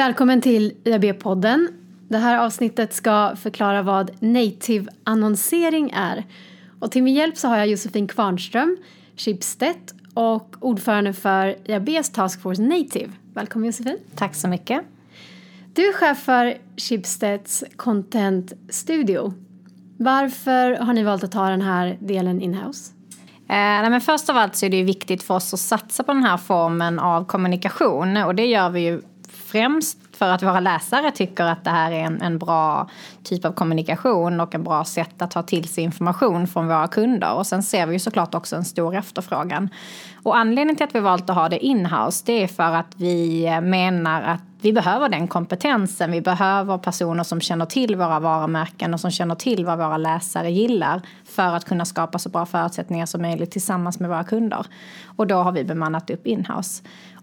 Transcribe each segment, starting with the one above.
Välkommen till IAB-podden. Det här avsnittet ska förklara vad native-annonsering är. Och till min hjälp så har jag Josefin Kvarnström, Schibsted och ordförande för IABs Task Force Native. Välkommen Josefin. Tack så mycket. Du är chef för Schibsteds Content Studio. Varför har ni valt att ta den här delen inhouse? Eh, men först av allt så är det viktigt för oss att satsa på den här formen av kommunikation och det gör vi ju främst för att våra läsare tycker att det här är en, en bra typ av kommunikation och en bra sätt att ta till sig information från våra kunder. Och sen ser vi ju såklart också en stor efterfrågan. Och anledningen till att vi valt att ha det inhouse det är för att vi menar att vi behöver den kompetensen. Vi behöver personer som känner till våra varumärken och som känner till vad våra läsare gillar för att kunna skapa så bra förutsättningar som möjligt tillsammans med våra kunder. Och då har vi bemannat upp inhouse.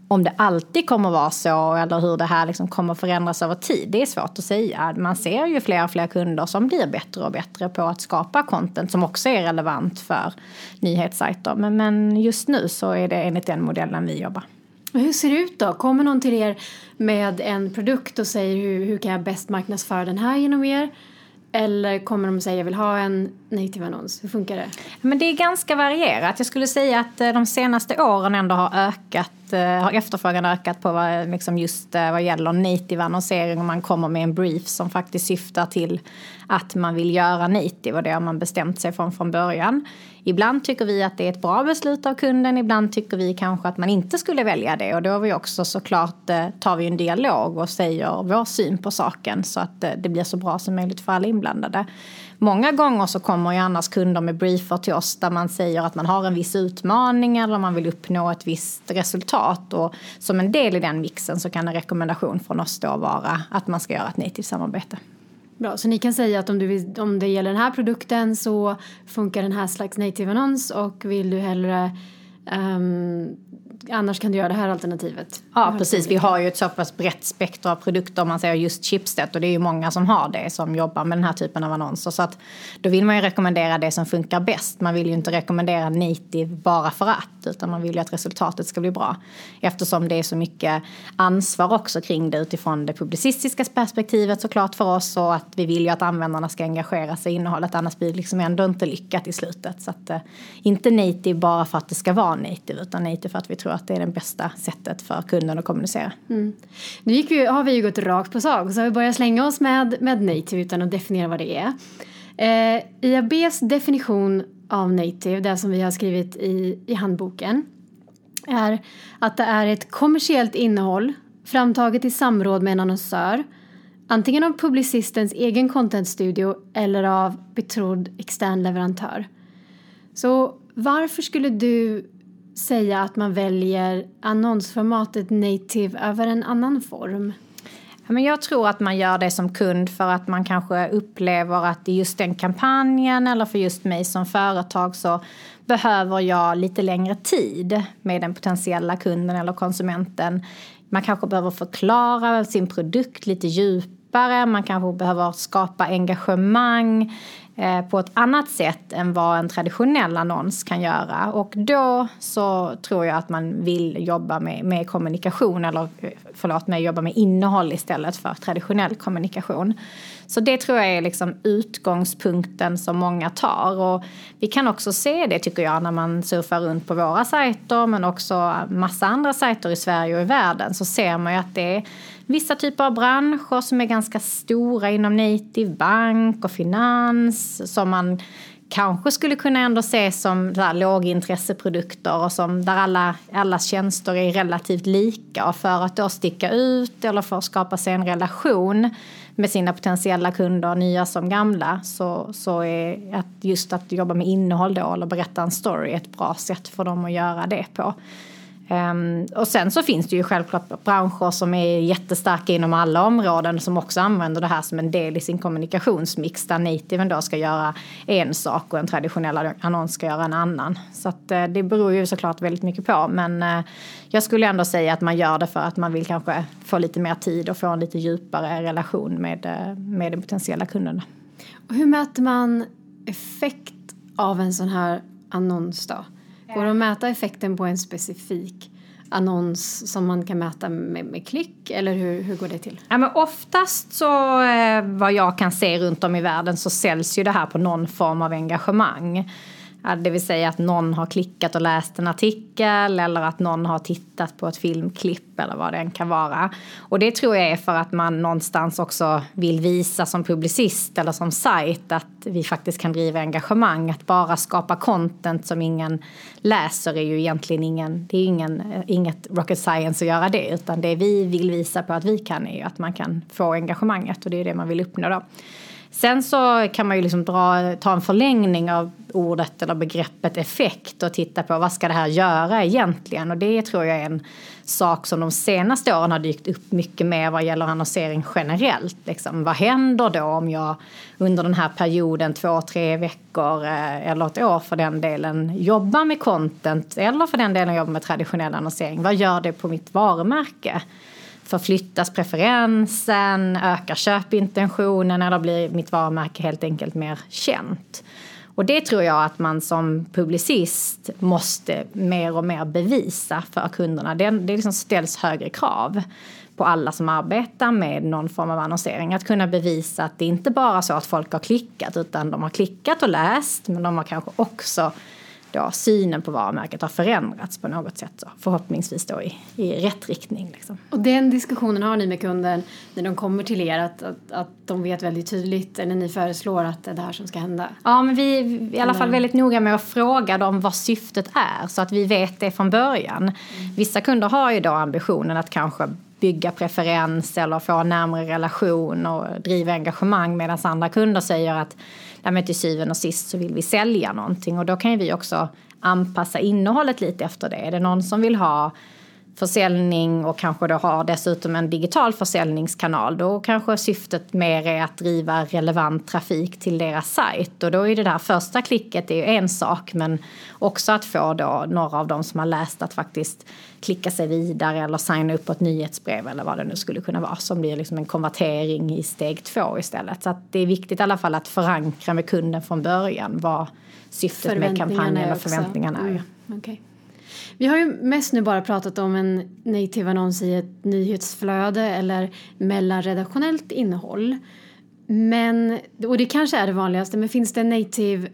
Om det alltid kommer vara så eller hur det här liksom kommer förändras över tid, det är svårt att säga. Man ser ju fler och fler kunder som blir bättre och bättre på att skapa content som också är relevant för nyhetssajter. Men, men just nu så är det enligt den modellen vi jobbar. Hur ser det ut då? Kommer någon till er med en produkt och säger hur, hur kan jag bäst marknadsföra den här genom er? Eller kommer de säga jag vill ha en native-annons? Hur funkar det? Men det är ganska varierat. Jag skulle säga att eh, de senaste åren ändå har ökat eh, har efterfrågan ökat på vad, liksom just eh, vad gäller native annonsering och man kommer med en brief som faktiskt syftar till att man vill göra native och det har man bestämt sig från från början. Ibland tycker vi att det är ett bra beslut av kunden, ibland tycker vi kanske att man inte skulle välja det och då har vi också såklart tar vi en dialog och säger vår syn på saken så att det blir så bra som möjligt för alla inblandade. Många gånger så kommer ju annars kunder med briefer till oss där man säger att man har en viss utmaning eller man vill uppnå ett visst resultat. Och som en del i den mixen så kan en rekommendation från oss då vara att man ska göra ett native-samarbete. Bra, så ni kan säga att om, du vill, om det gäller den här produkten så funkar den här slags native-annons och vill du hellre um, annars kan du göra det här alternativet. Ja, precis. Vi har ju ett så pass brett spektra av produkter om man säger just Chipstead och det är ju många som har det som jobbar med den här typen av annonser. Så att då vill man ju rekommendera det som funkar bäst. Man vill ju inte rekommendera native bara för att utan man vill ju att resultatet ska bli bra. Eftersom det är så mycket ansvar också kring det utifrån det publicistiska perspektivet såklart för oss och att vi vill ju att användarna ska engagera sig i innehållet annars blir det liksom ändå inte lyckat i slutet. Så att, eh, inte native bara för att det ska vara native utan native för att vi tror att det är det bästa sättet för kunden att kommunicera. Mm. Nu gick vi, har vi ju gått rakt på sak så har vi börjat slänga oss med, med native utan att definiera vad det är. Eh, IABs definition av native, det som vi har skrivit i, i handboken, är att det är ett kommersiellt innehåll framtaget i samråd med en annonsör antingen av publicistens egen contentstudio eller av betrodd extern leverantör. Så varför skulle du säga att man väljer annonsformatet native över en annan form? Men jag tror att man gör det som kund för att man kanske upplever att i just den kampanjen eller för just mig som företag så behöver jag lite längre tid med den potentiella kunden eller konsumenten. Man kanske behöver förklara sin produkt lite djupare, man kanske behöver skapa engagemang eh, på ett annat sätt än vad en traditionell annons kan göra. Och då så tror jag att man vill jobba med, med kommunikation eller eh, förlåt mig, jobba med innehåll istället för traditionell kommunikation. Så det tror jag är liksom utgångspunkten som många tar. Och vi kan också se det tycker jag när man surfar runt på våra sajter men också massa andra sajter i Sverige och i världen så ser man ju att det är vissa typer av branscher som är ganska stora inom native, bank och finans som man kanske skulle kunna ändå se som lågintresseprodukter och som där alla, allas tjänster är relativt lika. Och för att då sticka ut eller för att skapa sig en relation med sina potentiella kunder, nya som gamla, så, så är att just att jobba med innehåll då eller berätta en story ett bra sätt för dem att göra det på. Um, och sen så finns det ju självklart branscher som är jättestarka inom alla områden som också använder det här som en del i sin kommunikationsmix där nativen då ska göra en sak och en traditionell annons ska göra en annan. Så att, uh, det beror ju såklart väldigt mycket på men uh, jag skulle ändå säga att man gör det för att man vill kanske få lite mer tid och få en lite djupare relation med, uh, med de potentiella kunderna. Och hur mäter man effekt av en sån här annons då? Går det att mäta effekten på en specifik annons som man kan mäta med, med klick eller hur, hur går det till? Ja, men oftast så eh, vad jag kan se runt om i världen så säljs ju det här på någon form av engagemang. Det vill säga att någon har klickat och läst en artikel eller att någon har tittat på ett filmklipp eller vad det än kan vara. Och det tror jag är för att man någonstans också vill visa som publicist eller som sajt att vi faktiskt kan driva engagemang. Att bara skapa content som ingen läser är ju egentligen ingen, det är ingen, eh, inget rocket science att göra det utan det vi vill visa på att vi kan är ju att man kan få engagemanget och det är det man vill uppnå då. Sen så kan man ju liksom dra, ta en förlängning av ordet eller begreppet effekt och titta på vad ska det här göra egentligen. Och det tror jag är en sak som de senaste åren har dykt upp mycket mer vad gäller annonsering generellt. Liksom, vad händer då om jag under den här perioden, två, tre veckor eh, eller ett år för den delen jobbar med content eller för den delen jobbar med traditionell annonsering. Vad gör det på mitt varumärke? Förflyttas preferensen? Ökar köpintentionen? Eller blir mitt varumärke helt enkelt mer känt? Och det tror jag att man som publicist måste mer och mer bevisa för kunderna. Det, det liksom ställs högre krav på alla som arbetar med någon form av annonsering. Att kunna bevisa att det inte bara är så att folk har klickat utan de har klickat och läst men de har kanske också då synen på varumärket har förändrats på något sätt. Så förhoppningsvis då i, i rätt riktning. Liksom. Och den diskussionen har ni med kunden när de kommer till er att, att, att de vet väldigt tydligt eller ni föreslår att det är det här som ska hända? Ja men vi är i alla fall väldigt noga med att fråga dem vad syftet är så att vi vet det från början. Mm. Vissa kunder har ju då ambitionen att kanske bygga preferens eller få en närmare relation och driva engagemang medan andra kunder säger att men till syvende och sist så vill vi sälja någonting och då kan ju vi också anpassa innehållet lite efter det. Är det någon som vill ha försäljning och kanske då har dessutom en digital försäljningskanal då kanske syftet mer är att driva relevant trafik till deras sajt och då är det där första klicket är ju en sak men också att få då några av dem som har läst att faktiskt klicka sig vidare eller signa upp på ett nyhetsbrev eller vad det nu skulle kunna vara som blir liksom en konvertering i steg två istället. Så att det är viktigt i alla fall att förankra med kunden från början vad syftet med kampanjen och förväntningarna är. Mm, okay. Vi har ju mest nu bara pratat om en native annons i ett nyhetsflöde eller mellanredaktionellt innehåll. Men, och det kanske är det vanligaste, men finns det native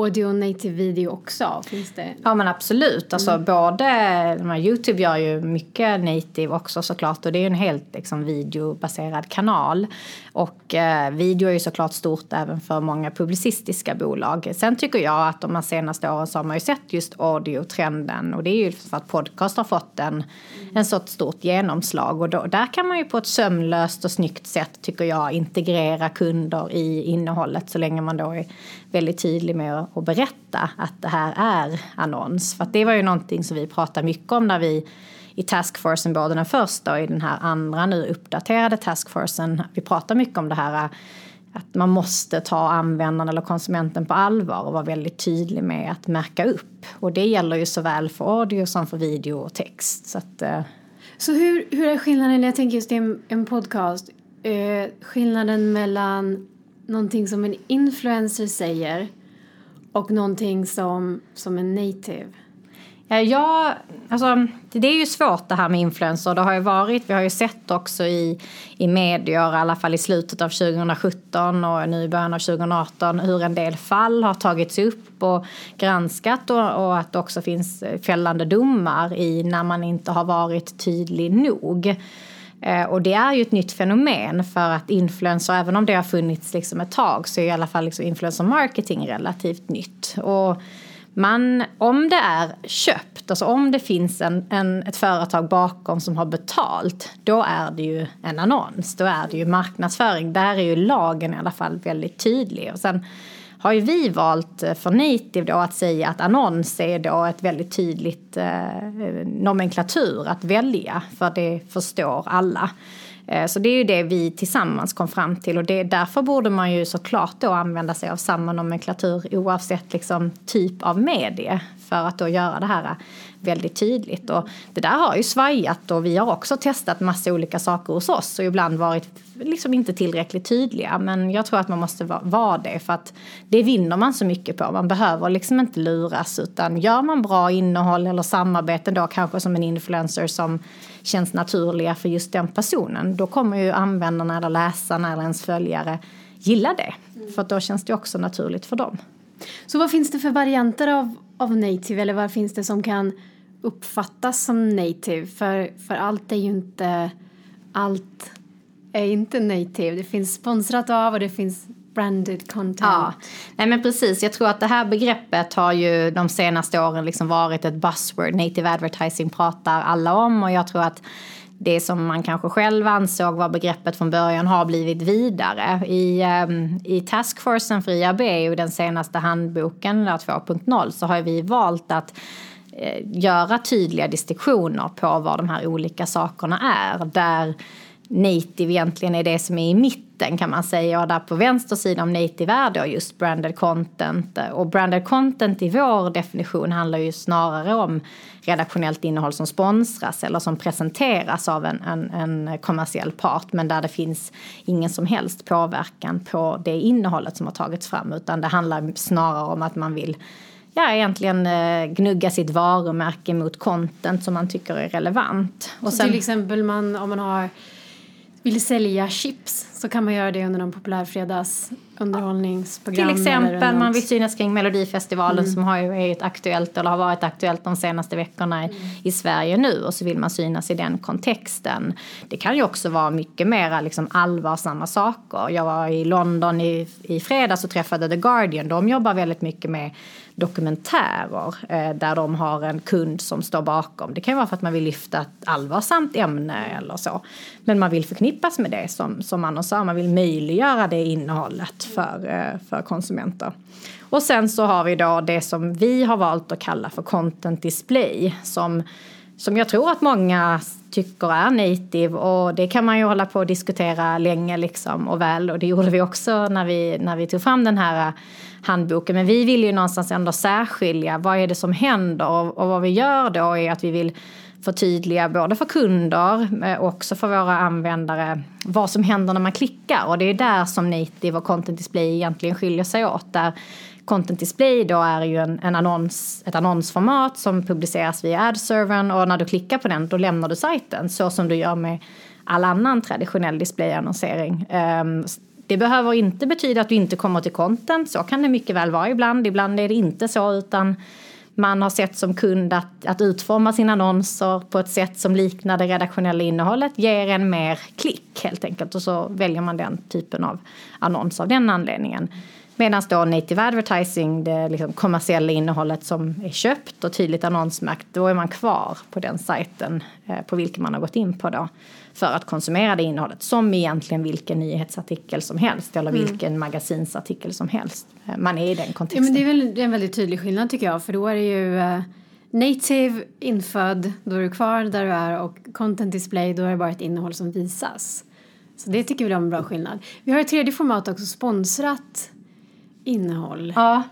audio och native video också? Finns det? Ja men absolut. Alltså mm. både, Youtube gör ju mycket native också såklart och det är ju en helt liksom, videobaserad kanal. Och eh, video är ju såklart stort även för många publicistiska bolag. Sen tycker jag att de här senaste åren så har man ju sett just audio-trenden och det är ju för att podcast har fått en, mm. en sorts stort genomslag och då, där kan man ju på ett sömlöst och snyggt sätt tycker jag integrera kunder i innehållet så länge man då är väldigt tydlig med och berätta att det här är annons. För det var ju någonting som vi pratade mycket om när vi i taskforcen, både den första och i den här andra nu uppdaterade taskforcen. Vi pratar mycket om det här att man måste ta användaren eller konsumenten på allvar och vara väldigt tydlig med att märka upp. Och det gäller ju såväl för audio som för video och text. Så, att, eh. så hur, hur är skillnaden, jag tänker just i en, en podcast, eh, skillnaden mellan någonting som en influencer säger och någonting som, som är native? Ja, alltså, det är ju svårt det här med influencer. Det har ju varit, vi har ju sett också i, i medier, i alla fall i slutet av 2017 och nu i början av 2018, hur en del fall har tagits upp och granskat och, och att det också finns fällande domar i när man inte har varit tydlig nog. Eh, och det är ju ett nytt fenomen för att influencer, även om det har funnits liksom ett tag, så är i alla fall liksom influencer marketing relativt nytt. Och man, om det är köpt, alltså om det finns en, en, ett företag bakom som har betalt, då är det ju en annons, då är det ju marknadsföring. Där är ju lagen i alla fall väldigt tydlig. Och sen har ju vi valt eh, för native då att säga att annons är då ett väldigt tydligt eh, nomenklatur att välja, för det förstår alla. Eh, så det är ju det vi tillsammans kom fram till och det, därför borde man ju såklart då använda sig av samma nomenklatur oavsett liksom typ av medie. för att då göra det här väldigt tydligt. Och det där har ju svajat och vi har också testat massa olika saker hos oss och ibland varit liksom inte tillräckligt tydliga. Men jag tror att man måste vara det för att det vinner man så mycket på. Man behöver liksom inte luras utan gör man bra innehåll eller samarbeten då kanske som en influencer som känns naturliga för just den personen. Då kommer ju användarna eller läsarna eller ens följare gilla det. Mm. För då känns det också naturligt för dem. Så vad finns det för varianter av, av native eller vad finns det som kan uppfattas som native? För, för allt är ju inte allt är inte native. Det finns sponsrat av och det finns branded content. Ja, nej men precis. Jag tror att det här begreppet har ju de senaste åren liksom varit ett buzzword. Native advertising pratar alla om och jag tror att det som man kanske själv ansåg var begreppet från början har blivit vidare. I, um, i Taskforcen för IAB och den senaste handboken 2.0 så har vi valt att eh, göra tydliga distinktioner på vad de här olika sakerna är. Där native egentligen är det som är i mitten kan man säga. Och där på vänster sida om native är då just branded content. Och branded content i vår definition handlar ju snarare om redaktionellt innehåll som sponsras eller som presenteras av en, en, en kommersiell part men där det finns ingen som helst påverkan på det innehållet som har tagits fram utan det handlar snarare om att man vill ja, egentligen eh, gnugga sitt varumärke mot content som man tycker är relevant. Och sen, till exempel man, om man har vill sälja chips så kan man göra det under någon populär fredagsunderhållningsprogram. Till exempel man vill synas kring Melodifestivalen mm. som har ju är ett aktuellt eller har varit aktuellt de senaste veckorna mm. i Sverige nu och så vill man synas i den kontexten. Det kan ju också vara mycket mer liksom allvarsamma saker. Jag var i London i, i fredags och träffade The Guardian. De jobbar väldigt mycket med dokumentärer eh, där de har en kund som står bakom. Det kan vara för att man vill lyfta ett allvarsamt ämne eller så. Men man vill förknippas med det som, som Anna sa, man vill möjliggöra det innehållet för, eh, för konsumenter. Och sen så har vi då det som vi har valt att kalla för content display som, som jag tror att många tycker är native och det kan man ju hålla på och diskutera länge liksom och väl och det gjorde vi också när vi, när vi tog fram den här eh, handboken. Men vi vill ju någonstans ändå särskilja vad är det som händer och, och vad vi gör då är att vi vill förtydliga både för kunder och också för våra användare vad som händer när man klickar. Och det är där som native och content display egentligen skiljer sig åt. Där content display då är ju en, en annons, ett annonsformat som publiceras via ad-servern. och när du klickar på den då lämnar du sajten så som du gör med all annan traditionell displayannonsering. Um, ehm, det behöver inte betyda att du inte kommer till content, så kan det mycket väl vara ibland. Ibland är det inte så utan man har sett som kund att, att utforma sina annonser på ett sätt som liknar det redaktionella innehållet ger en mer klick helt enkelt och så väljer man den typen av annons av den anledningen. Medan då native advertising, det liksom kommersiella innehållet som är köpt och tydligt annonsmärkt, då är man kvar på den sajten eh, på vilken man har gått in på då för att konsumera det innehållet som egentligen vilken nyhetsartikel som helst eller mm. vilken magasinsartikel som helst. Eh, man är i den kontexten. Ja, men det är väl en väldigt tydlig skillnad tycker jag för då är det ju uh, native infödd, då är du kvar där du är och content display, då är det bara ett innehåll som visas. Så det tycker vi är en bra skillnad. Vi har ett tredje format också, sponsrat innehåll. Ja.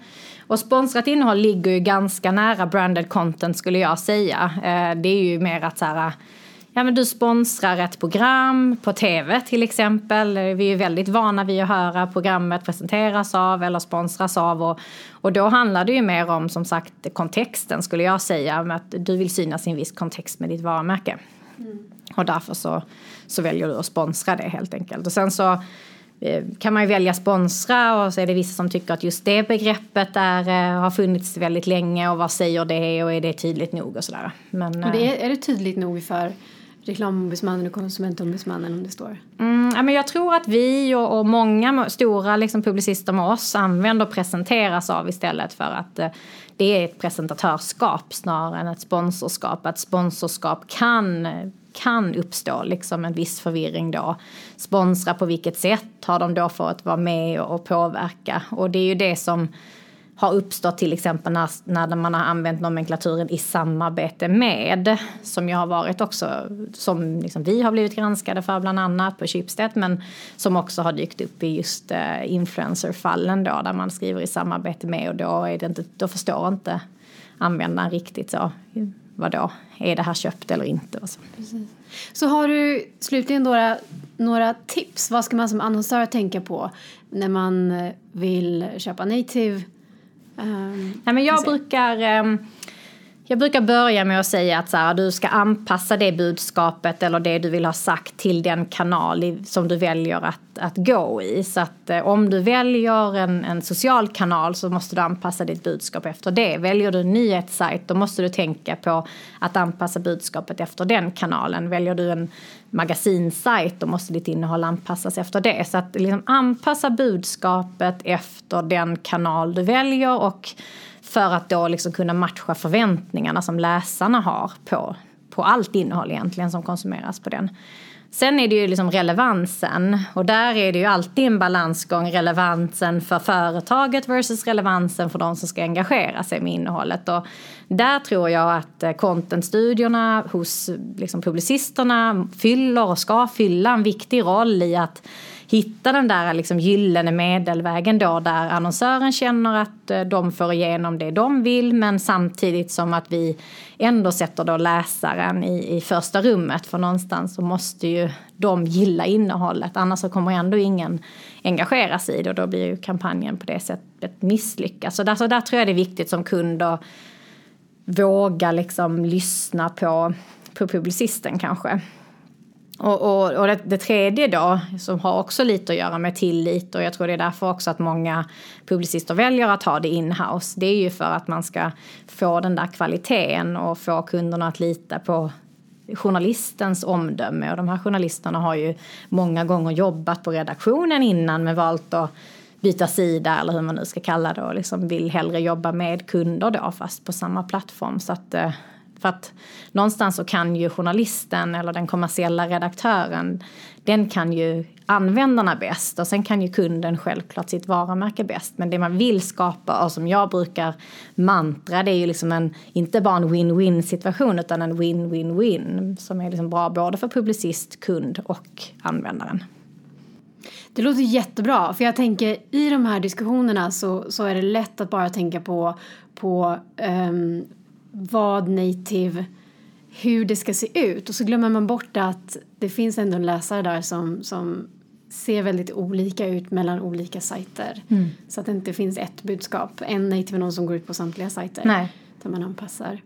Och sponsrat innehåll ligger ju ganska nära branded content skulle jag säga. Eh, det är ju mer att så här, ja, men du sponsrar ett program på tv till exempel. Vi är väldigt vana vid att höra programmet presenteras av eller sponsras av. Och, och då handlar det ju mer om som sagt kontexten skulle jag säga. Med att du vill synas i en viss kontext med ditt varumärke. Mm. Och därför så, så väljer du att sponsra det helt enkelt. Och sen så eh, kan man ju välja sponsra och så är det vissa som tycker att just det begreppet är, eh, har funnits väldigt länge och vad säger det och är det tydligt nog och sådär. Men, och det är, är det tydligt nog för Reklamombudsmannen och Konsumentombudsmannen om det står? Mm, ja, men jag tror att vi och, och många stora liksom, publicister med oss använder och presenteras av istället för att eh, det är ett presentatörskap snarare än ett sponsorskap. Att sponsorskap kan kan uppstå liksom en viss förvirring då. Sponsra på vilket sätt har de då fått vara med och påverka? Och det är ju det som har uppstått till exempel när, när man har använt nomenklaturen i samarbete med. Som ju har varit också, som liksom vi har blivit granskade för bland annat på Schibsted. Men som också har dykt upp i just eh, influencerfallen då där man skriver i samarbete med och då, är det inte, då förstår inte användaren riktigt så, vadå, är det här köpt eller inte? Och så. Precis. så har du slutligen några, några tips? Vad ska man som annonsör tänka på när man vill köpa native? Um, Nej, men jag brukar... Um, jag brukar börja med att säga att så här, du ska anpassa det budskapet eller det du vill ha sagt till den kanal som du väljer att, att gå i. Så att eh, om du väljer en, en social kanal så måste du anpassa ditt budskap efter det. Väljer du en nyhetssajt då måste du tänka på att anpassa budskapet efter den kanalen. Väljer du en magasinsajt då måste ditt innehåll anpassas efter det. Så att liksom anpassa budskapet efter den kanal du väljer och för att då liksom kunna matcha förväntningarna som läsarna har på, på allt innehåll egentligen som konsumeras på den. Sen är det ju liksom relevansen och där är det ju alltid en balansgång relevansen för företaget versus relevansen för de som ska engagera sig med innehållet. Och där tror jag att eh, contentstudiorna hos liksom publicisterna fyller och ska fylla en viktig roll i att hitta den där liksom gyllene medelvägen då där annonsören känner att eh, de får igenom det de vill men samtidigt som att vi ändå sätter då läsaren i, i första rummet för någonstans så måste ju de gilla innehållet annars så kommer ändå ingen engagera sig i det och då blir ju kampanjen på det sättet misslyckad. Så där, så där tror jag det är viktigt som kund att våga liksom lyssna på, på publicisten kanske. Och, och, och det, det, tredje då, som har också lite att göra med tillit och jag tror det är därför också att många publicister väljer att ha det inhouse. Det är ju för att man ska få den där kvaliteten och få kunderna att lita på journalistens omdöme. Och de här journalisterna har ju många gånger jobbat på redaktionen innan men valt att byta sida eller hur man nu ska kalla det och liksom vill hellre jobba med kunder då fast på samma plattform. Så att eh, för att någonstans så kan ju journalisten eller den kommersiella redaktören den kan ju användarna bäst och sen kan ju kunden självklart sitt varumärke bäst. Men det man vill skapa och som jag brukar mantra det är ju liksom en, inte bara en win-win situation utan en win-win-win som är liksom bra både för publicist, kund och användaren. Det låter jättebra, för jag tänker i de här diskussionerna så, så är det lätt att bara tänka på, på um, vad native, hur det ska se ut. Och så glömmer man bort att det finns ändå en läsare där som, som ser väldigt olika ut mellan olika sajter. Mm. Så att det inte finns ett budskap. En native är någon som går ut på samtliga sajter. Nej. Där man anpassar.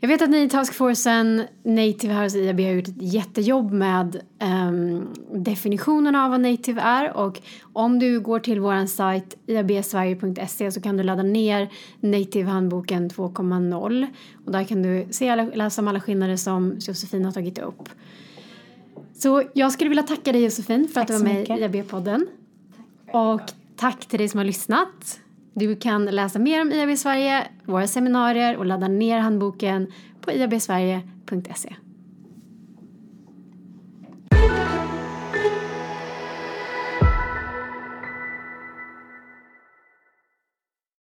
Jag vet att ni i Taskforcen Native House IAB har gjort ett jättejobb med um, definitionen av vad native är och om du går till vår sajt iabsverige.se så kan du ladda ner Native-handboken 2.0 och där kan du se alla, läsa om alla skillnader som Josefin har tagit upp. Så jag skulle vilja tacka dig Josefin för tack att du var med i IAB-podden. Och tack till dig som har lyssnat. Du kan läsa mer om IAB Sverige, våra seminarier och ladda ner handboken på iabsverige.se.